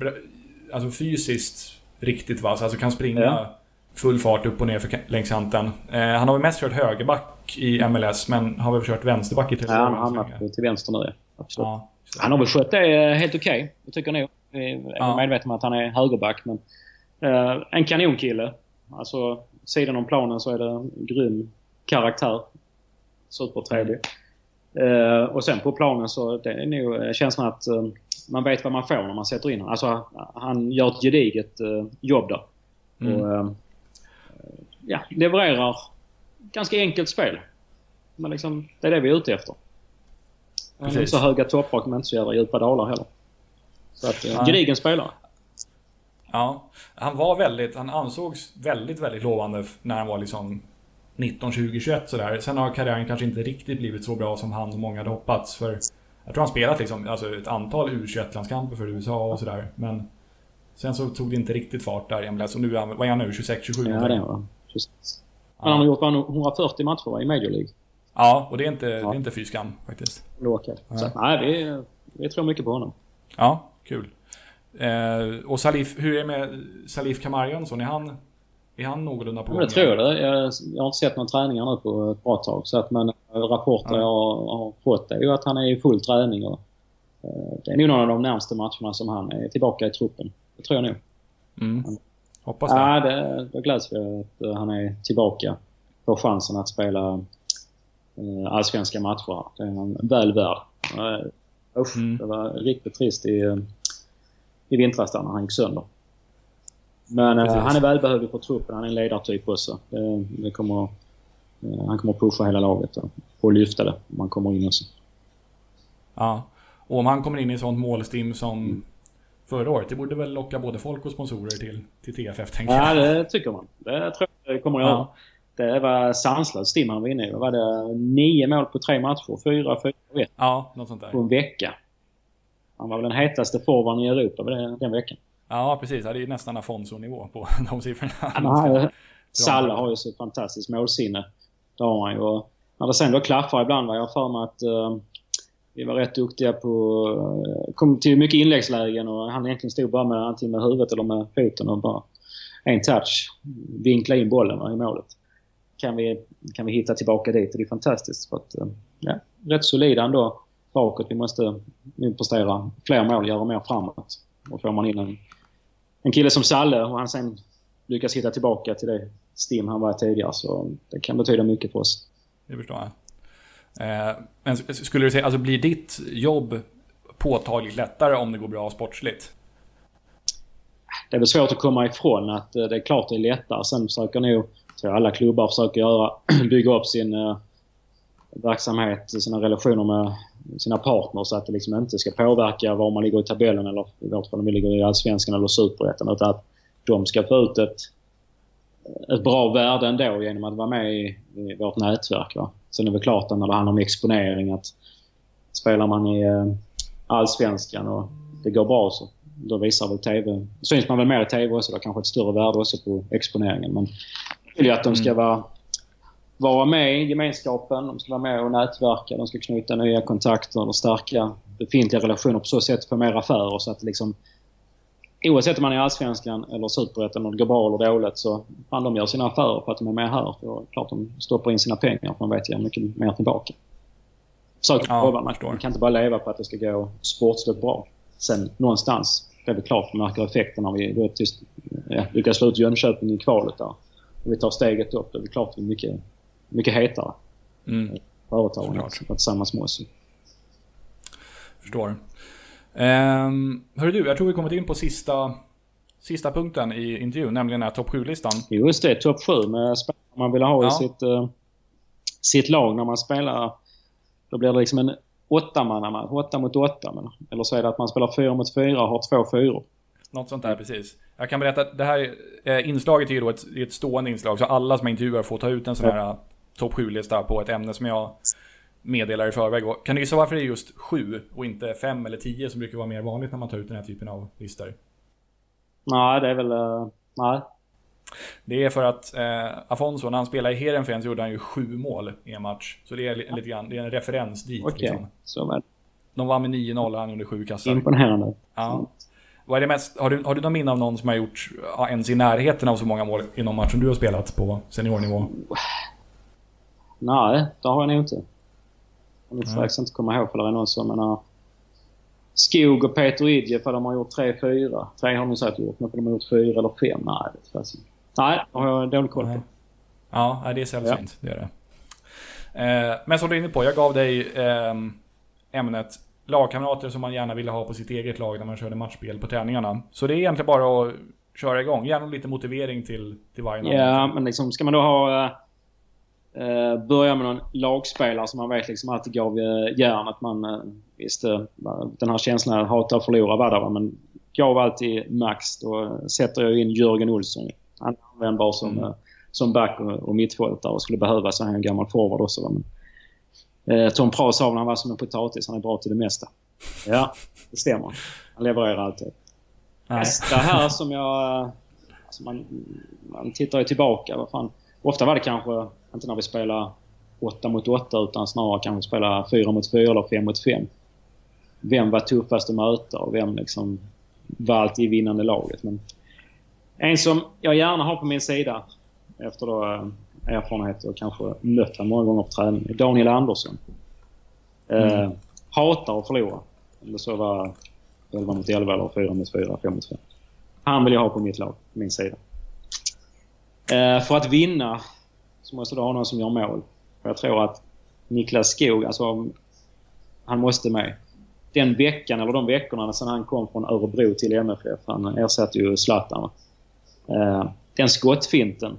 alltså fysiskt riktigt vass. Alltså kan springa Ja. full fart upp och ner för, längs kanten. Eh, han har väl mest kört högerback i MLS, men har väl kört vänsterback i Ja, Trelleborg han har hamnat till vänster nu ja. Absolut. Ja, Han har väl skött det helt okej. Det tycker jag nog. Jag är Ja. medveten om att han är högerback men... eh, en kanonkille. Alltså, sidan om planen så är det en grym karaktär. Supertrevlig. Eh, och sen på planen så det är nog eh, känslan att eh, man vet vad man får när man sätter in honom. Alltså, han gör ett gediget eh, jobb där. Mm. Och, eh, ja, levererar ganska enkelt spel. Men liksom, det är det vi är ute efter. Är inte Precis. så höga toppar men inte så jävla djupa dalar heller. Så att, eh, Nej. gedigen spelare. Ja, han var väldigt, han ansågs väldigt, väldigt lovande när han var liksom 19, 20, 21 sådär. Sen har karriären kanske inte riktigt blivit så bra som han och många hade hoppats. För jag tror han spelat liksom, alltså ett antal U21-landskamper för USA och sådär. Men sen så tog det inte riktigt fart där i MLS. Och nu är han, vad är han nu? 26, 27? Ja, det är han. Han har gjort 140 matcher i Major League. Ja, och det är inte, ja. det är inte fy skam faktiskt. Lokat. Ja. Så nej, vi, vi tror mycket på honom. Ja, kul. Eh, och Salif, hur är det med Salif Kamar Är han, är han någorlunda på gång? Jag tror det. Jag, jag har inte sett några träningar nu på ett bra tag. Så att, men rapporter ja. jag har fått är ju att han är i full träning. Och, eh, det är nog någon av de närmaste matcherna som han är tillbaka i truppen. Det tror jag nog. Mm. Hoppas det. Ja, det, det gläds vi att eh, han är tillbaka. Får chansen att spela eh, allsvenska matcher. Det är han väl värd. Uh, usch, mm. Det var riktigt trist i, i vintras där när han gick sönder. Men uh, han är välbehövlig för truppen. Han är en ledartyp också. Det, det kommer, uh, han kommer pusha hela laget och, och lyfta det om han kommer in också. Ja, och om han kommer in i sånt målstim som mm förra året. Det borde väl locka både folk och sponsorer till, till TFF tänker jag. Ja, det tycker man. Det tror jag det kommer att göra. Det var sanslöst stim han var inne i. Var det nio mål på tre matcher? Fyra, fyra, ett. Ja, något sånt där. På en vecka. Han var väl den hetaste forwarden i Europa den, veckan. Ja, precis. Det är nästan Afonso-nivå på de siffrorna. Ja, Salle har ju så fantastiskt målsinne. Det har han ju. Och när det sen då klaffar ibland var jag för mig att uh, vi var rätt duktiga på... Eh, kom till mycket inläggslägen och han egentligen stod bara med antingen med huvudet eller med foten och bara en touch. Vinkla in bollen i målet. Kan vi, kan vi hitta tillbaka dit och det är fantastiskt. För att, eh, ja, rätt solida ändå bakåt. Vi måste prestera fler mål, göra mer framåt. Och får man in en, en kille som Salle och han sen lyckas hitta tillbaka till det stim han var tidigare så det kan betyda mycket för oss. Det förstår jag. Eh, men skulle du säga, alltså blir ditt jobb påtagligt lättare om det går bra sportsligt? Det är väl svårt att komma ifrån att eh, det är klart det är lättare. Sen försöker nog, tror alla klubbar försöker göra, bygga upp sin uh, verksamhet, sina relationer med sina partners så att det liksom inte ska påverka var man ligger i tabellen eller i vårt fall om vi ligger i Allsvenskan eller Superettan utan att de ska få ut ett, ett bra värde ändå genom att vara med i, i vårt nätverk. Va? Sen är det klart när det handlar om exponering att spelar man i eh, Allsvenskan och det går bra så då visar väl TV... Syns man väl mer i TV också. Det kanske ett större värde också på exponeringen. Men jag vill ju att de ska mm. vara, vara med i gemenskapen. De ska vara med och nätverka. De ska knyta nya kontakter och stärka befintliga relationer på så sätt få mer affärer. Så att liksom, oavsett om man är i Allsvenskan eller Superettan och det går bra eller dåligt så fan de gör sina affärer för att de är med här. För klart de stoppar in sina pengar för de vet att mycket mer tillbaka. Försök ja, prova. Man kan inte bara leva på att det ska gå sportsligt bra. Sen någonstans, det är väl klart, vi märker effekten när vi då tills, ja, lyckas slå ut Jönköping i kvalet där. Och vi tar steget upp. Det är klart vi är mycket, mycket hetare. Mm. Företagen tillsammans med oss. Förstår. Um, hörru du, jag tror vi kommit in på sista, sista punkten i intervjun, nämligen den här topp 7-listan. Just det, topp 7 med spelare man vill ha ja. i sitt, uh, sitt lag när man spelar. Då blir det liksom en åttamannamatch, åtta mot åtta. Men, eller så är det att man spelar fyra mot fyra och har två fyror. Något sånt där, precis. Jag kan berätta att det här eh, inslaget är ju då ett, ett stående inslag, så alla som intervjuar får ta ut en sån här. Topp 7-lista på ett ämne som jag meddelar i förväg. Kan du gissa varför det är just sju och inte fem eller tio som brukar vara mer vanligt när man tar ut den här typen av listor? Nej, det är väl... Uh, nej. Det är för att eh, Afonso, när han spelade i Heerenveen så gjorde han ju sju mål i en match. Så det är lite grann, det är en referens dit. Okej, okay. liksom. så väl. De vann med 9-0 och han gjorde sju kassar. Imponerande. Ja. Vad är det mest, har, du, har du någon minne av någon som har gjort ja, ens i närheten av så många mål i någon match som du har spelat på seniornivå? Nej, det har jag nog inte. Jag faktiskt inte komma ihåg för det är någon som... Menar, Skog och Peter Idje för de har gjort 3-4. Tre har de säkert gjort, men för de har gjort 4 eller 5. Nej, det faktiskt Nej, det har jag dålig koll på. Ja, det är sällsynt. Ja. Det är det. Eh, men som du är inne på, jag gav dig eh, ämnet lagkamrater som man gärna ville ha på sitt eget lag när man körde matchspel på träningarna. Så det är egentligen bara att köra igång. Gärna lite motivering till, till varje lag. Ja, men liksom ska man då ha... Eh, börja med någon lagspelare som man vet liksom alltid gav järnet. Man uh, visste den här känslan att hata och förlora var där. Men gav alltid max. Då sätter jag in Jörgen Olsson. Han är användbar som mm. som back och, och mittfältare och skulle behöva så här en gammal forward också. Va? Men, eh, Tom Prahl sa han var som en potatis, han är bra till det mesta. Ja, det stämmer. Han levererar alltid. Nästa här som jag... Alltså man, man tittar ju tillbaka. Vad fan. Ofta var det kanske, inte när vi spelade 8 mot 8 utan snarare kanske spela 4 mot 4 eller 5 mot 5. Vem var tuffast att möta och vem liksom var alltid vinnande laget. Men en som jag gärna har på min sida efter då eh, erfarenhet och kanske mött honom många gånger på träning är Daniel Andersson. Eh, mm. hatar att förlora. Det så var 11 mot 11 eller 4 mot 4, 5 mot 5. Han vill jag ha på mitt lag, på min sida. Eh, för att vinna så måste du ha någon som gör mål. Jag tror att Niklas Skog, alltså han måste med. Den veckan, eller de veckorna sen han kom från Örebro till MFF, han ersatte ju Zlatan. Eh, den skottfinten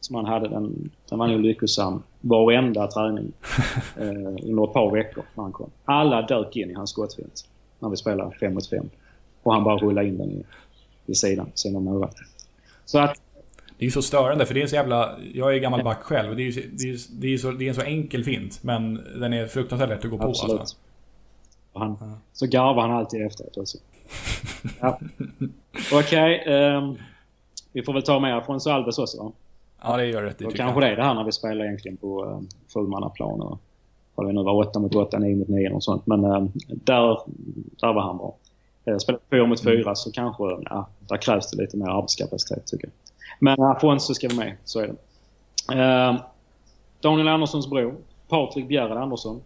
som han hade, den, den var nog lyckosam varenda träning eh, under ett par veckor när han kom. Alla dök in i hans skottfint när vi spelade 5 mot 5. Och han bara rullade in den i, i sidan, sidan målvakten. Så att det är ju så störande för det är så jävla... Jag är gammal back själv det är ju det är, det är så, det är en så enkel fint men den är fruktansvärt lätt att gå på Absolut. alltså. Han, ja. Så garvar han alltid efteråt också. ja. Okej. Okay, um, ehm, vi får väl ta med Afonso Alves också va? Ja det gör rätt i. Kanske det är det här när vi spelar egentligen på um, fullmannaplan. Vad det nu var 8 mot 8, 9 mot 9 och sånt. Men um, där, där var han bra. Uh, spelar 4 mot 4 mm. så kanske, ja, där krävs det lite mer arbetskapacitet tycker jag. Men Afonso ska vara med, så är det. Eh, Daniel Anderssons bror, Patrik Bjerred Andersson.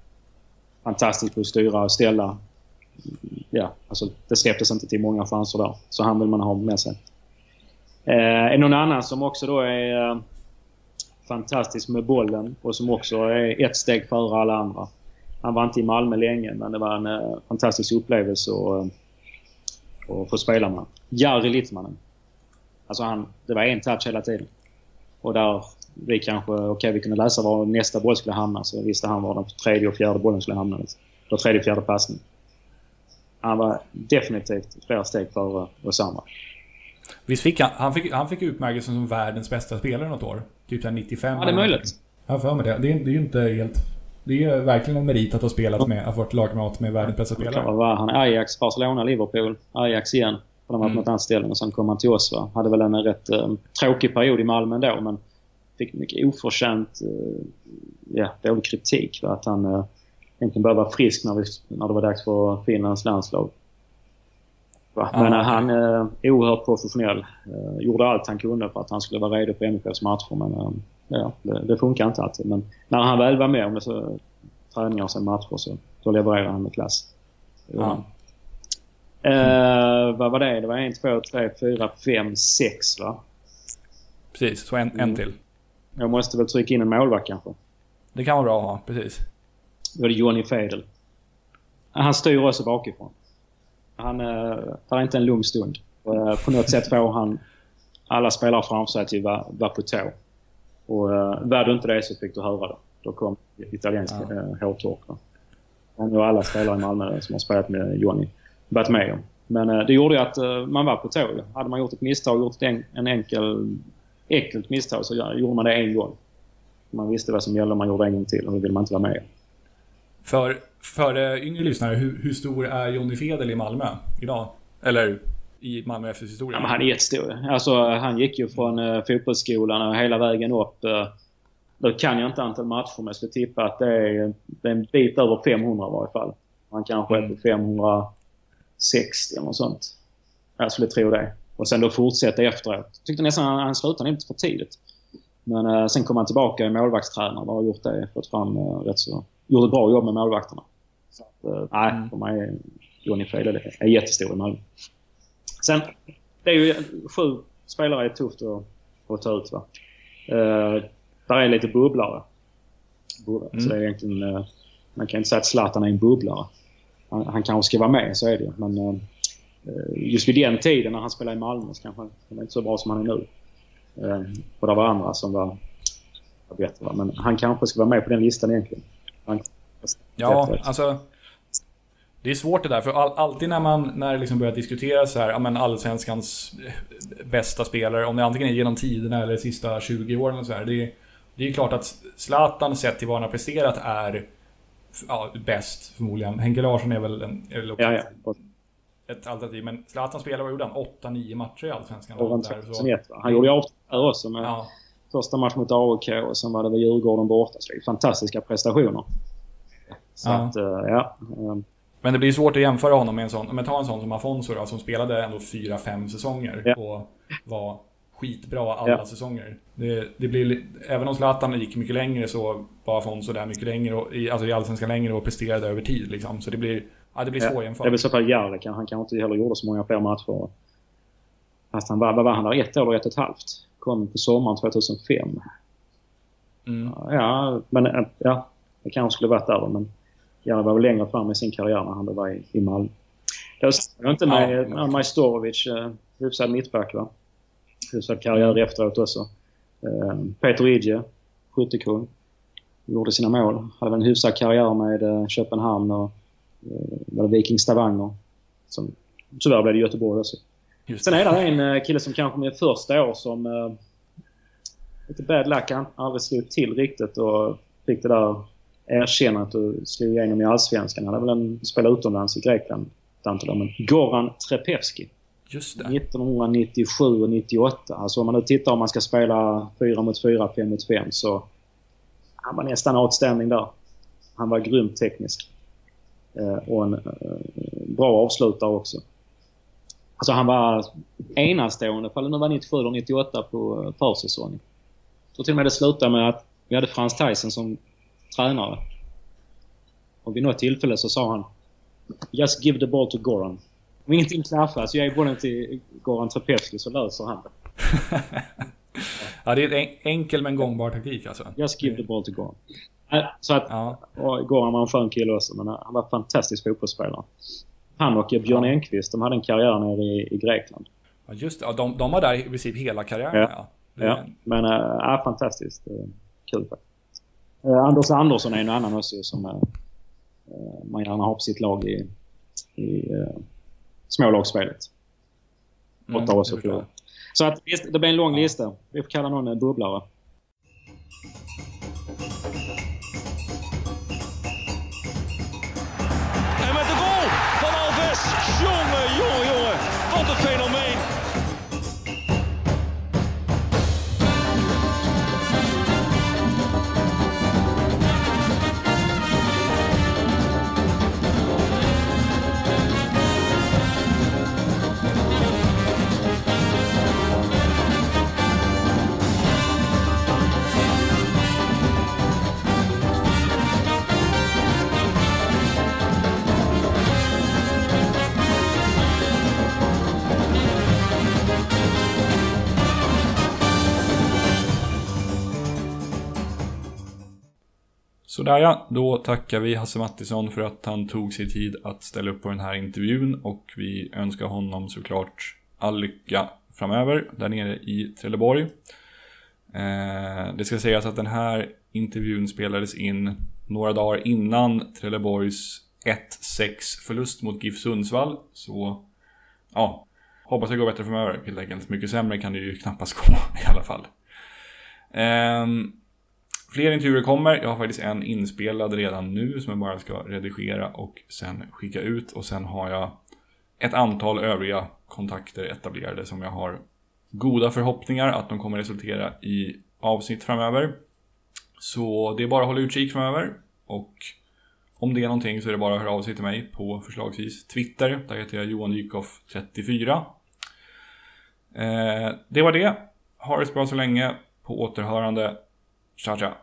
Fantastisk på att styra och ställa. Ja, alltså det släpptes inte till många chanser där. Så han vill man ha med sig. Eh, är någon annan som också då är eh, fantastisk med bollen och som också är ett steg före alla andra. Han var inte i Malmö länge men det var en eh, fantastisk upplevelse att, ehm, att få spela med Jari Littmanen. Alltså han, det var en touch hela tiden. Och där vi kanske, okej okay, vi kunde läsa var nästa boll skulle hamna så visste han var den tredje och fjärde bollen skulle hamna. Liksom. Då tredje och fjärde passning. Han var definitivt flera steg före Osama. Visst fick han, han fick, han fick utmärkelsen som världens bästa spelare något år? Typ 95? Ja, det är möjligt. Jag för mig det. Det är, det är ju inte helt... Det är verkligen en merit att ha spelat med, att ha varit lagkamrat med världens bästa spelare. Han? Ajax, Barcelona, Liverpool, Ajax igen. De har mm. på något annat ställe och sen kom han till oss. Va? Hade väl en rätt eh, tråkig period i Malmö ändå men fick mycket oförtjänt eh, ja, dålig kritik. Va? Att han eh, egentligen började vara frisk när, vi, när det var dags för Finlands landslag. Va? Men ah, han är eh, oerhört professionell. Eh, gjorde allt han kunde för att han skulle vara redo för MFFs matcher men eh, ja, det, det, funkar inte alltid. Men när han väl var med om det så, träningar och sen matcher så då levererade han med klass. Ja. Eh, vad var det? Det var en, två, tre, fyra, fem, sex va? Precis, så en, en mm. till. Jag måste väl trycka in en målvakt kanske. Det kan vara bra att ha, precis. Då är det Johnny Fedel. Han styr också bakifrån. Han eh, tar inte en lugn stund. Eh, på något sätt får han alla spelare framför sig till att vara på tå. Och eh, var du inte det så fick du höra det. Då kom italiensk ja. eh, hårtork. Han och alla spelare i Malmö som har spelat med Johnny varit med om. Men eh, det gjorde ju att eh, man var på tå. Hade man gjort ett misstag, gjort en, en enkel, äckligt misstag så gjorde man det en gång. Man visste vad som gällde om man gjorde en gång till och då ville man inte vara med. För, för eh, yngre lyssnare, hur, hur stor är Jonny Fedel i Malmö idag? Eller i Malmö FFs historia? Ja, han är jättestor. Alltså, han gick ju från uh, fotbollsskolan och hela vägen upp. Uh, då kan jag inte antal matcher men jag skulle tippa att det är, det är en bit över 500 i varje fall. Han kanske är på 500 60 eller något sånt. Jag skulle tro det. Och sen då fortsätta efteråt. Tyckte nästan han, han slutade lite för tidigt. Men eh, sen kom han tillbaka i målvaktstränare och har gjort det. Fått fram eh, rätt så... Gjort ett bra jobb med målvakterna. Så att, eh, nej, mm. för mig är Johnny Fede är jättestor i Malmö. Sen, det är ju sju spelare är tufft att, att ta ut va. Eh, där är lite bubblare. bubblare. Mm. Så det är egentligen... Eh, man kan inte säga att Zlatan är en bubblare han, han kanske ska vara med, så är det Men eh, eh, just vid den tiden när han spelade i Malmö så kanske han var inte så bra som han är nu. Eh, och det var andra som var, var bättre. Men han kanske ska vara med på den listan egentligen. Han, ja, alltså... Det är svårt det där, för all, alltid när man när det liksom börjar diskutera så här, ja men allsvenskans bästa spelare, om det antingen är genom tiderna eller de sista 20 åren och så här. Det, är, det är klart att Zlatan sett till vad han har presterat är ja, bäst förmodligen. Henke Larsson är väl, en, är väl också Ja, ja. ett alternativ. Men Zlatan spelar, vad gjorde han? 8-9 matcher i Allsvenskan? Och Där, så- 2001, va? Han gjorde ju där också med Ja, första match mot AIK och sen var det väl Djurgården borta. Så det är fantastiska prestationer. Så Ja. att, eh, ja. eh, Men det blir svårt att jämföra honom med en sån, men ta en sån som Afonso då, som spelade ändå 4-5 säsonger och var skitbra alla Ja. säsonger. Det, det blir, li- även om Zlatan gick mycket längre så var Afonso där mycket längre, och, i, alltså i Allsvenskan längre och presterade över tid liksom. Så det blir, ja, det blir Ja, att Det är väl så fall Jarle. Han kanske inte heller gjorde så många fler matcher. Fast han var, var han där? Ett år och ett och ett halvt. Kom på sommaren 2005. Mm. Ja, men eh, ja, det kanske skulle varit där men Jarle var väl längre fram i sin karriär när han då var i, i Malmö. Det var inte med Ja, ja, Majstorovic, eh, hyfsad mittback va? Hyfsad karriär efteråt också. Eh, Peter Idje, skyttekung. Gjorde sina mål. Hade en hyfsad karriär med eh, Köpenhamn och eh, var Viking Stavanger. Som, tyvärr blev det Göteborg också. Just Sen är det en kille som kanske med första år som... Lite bad luck. Han aldrig slog till riktigt och fick det där erkännandet och slog igenom i Allsvenskan. Han hade väl en spelat utomlands i Grekland ett antal år. Men Goran Trepevski. Just det. 1997 och 98. Alltså om man nu tittar om man ska spela 4 mot 4, 5 mot 5 så... Han var nästan outstanding där. Han var grymt teknisk. Eh, och en eh, bra avslutare också. Alltså han var enastående, ifall det nu var 97 eller 98 på eh, försäsongen. Jag tror till och med det slutade med att vi hade Frans Tyson som tränare. Och vid något tillfälle så sa han Just give the ball to Goran. Om ingenting klaffar så jag är bollen till Goran Trepevski så löser han det. Ja, det är en en- enkel men gångbar taktik alltså. Just give the ball to Goran. Äh, Så att, Ja, Goran var en skön kille också men han var en fantastisk fotbollsspelare. Han och Björn Ja. Enqvist, de hade en karriär nere i, i Grekland. ja just det. Ja, de, de var där i princip hela karriären. Ja. Ja. Det- Ja, men äh, fantastiskt. Äh, kul faktiskt. Äh, Anders Andersson är en annan också som äh, man gärna har på sitt lag i, i äh, smålagsspelet. Mm, Åtta år så att visst, det blir en lång lista. Vi får kalla någon en bubblare. Sådär ja, då tackar vi Hasse Mattisson för att han tog sig tid att ställa upp på den här intervjun och vi önskar honom såklart all lycka framöver där nere i Trelleborg. Eh, det ska sägas att den här intervjun spelades in några dagar innan Trelleborgs 1-6 förlust mot GIF Sundsvall. Så ja, hoppas det går bättre framöver helt enkelt. Mycket sämre kan det ju knappast gå i alla fall. Eh, Fler intervjuer kommer. Jag har faktiskt en inspelad redan nu som jag bara ska redigera och sen skicka ut. Och sen har jag ett antal övriga kontakter etablerade som jag har goda förhoppningar att de kommer resultera i avsnitt framöver. Så det är bara att hålla utkik framöver. Och om det är någonting så är det bara att höra av sig till mig på förslagsvis Twitter. Där heter jag Johan Dykhoff 34. Eh, det var det. Ha det så bra så länge. På återhörande. 稍等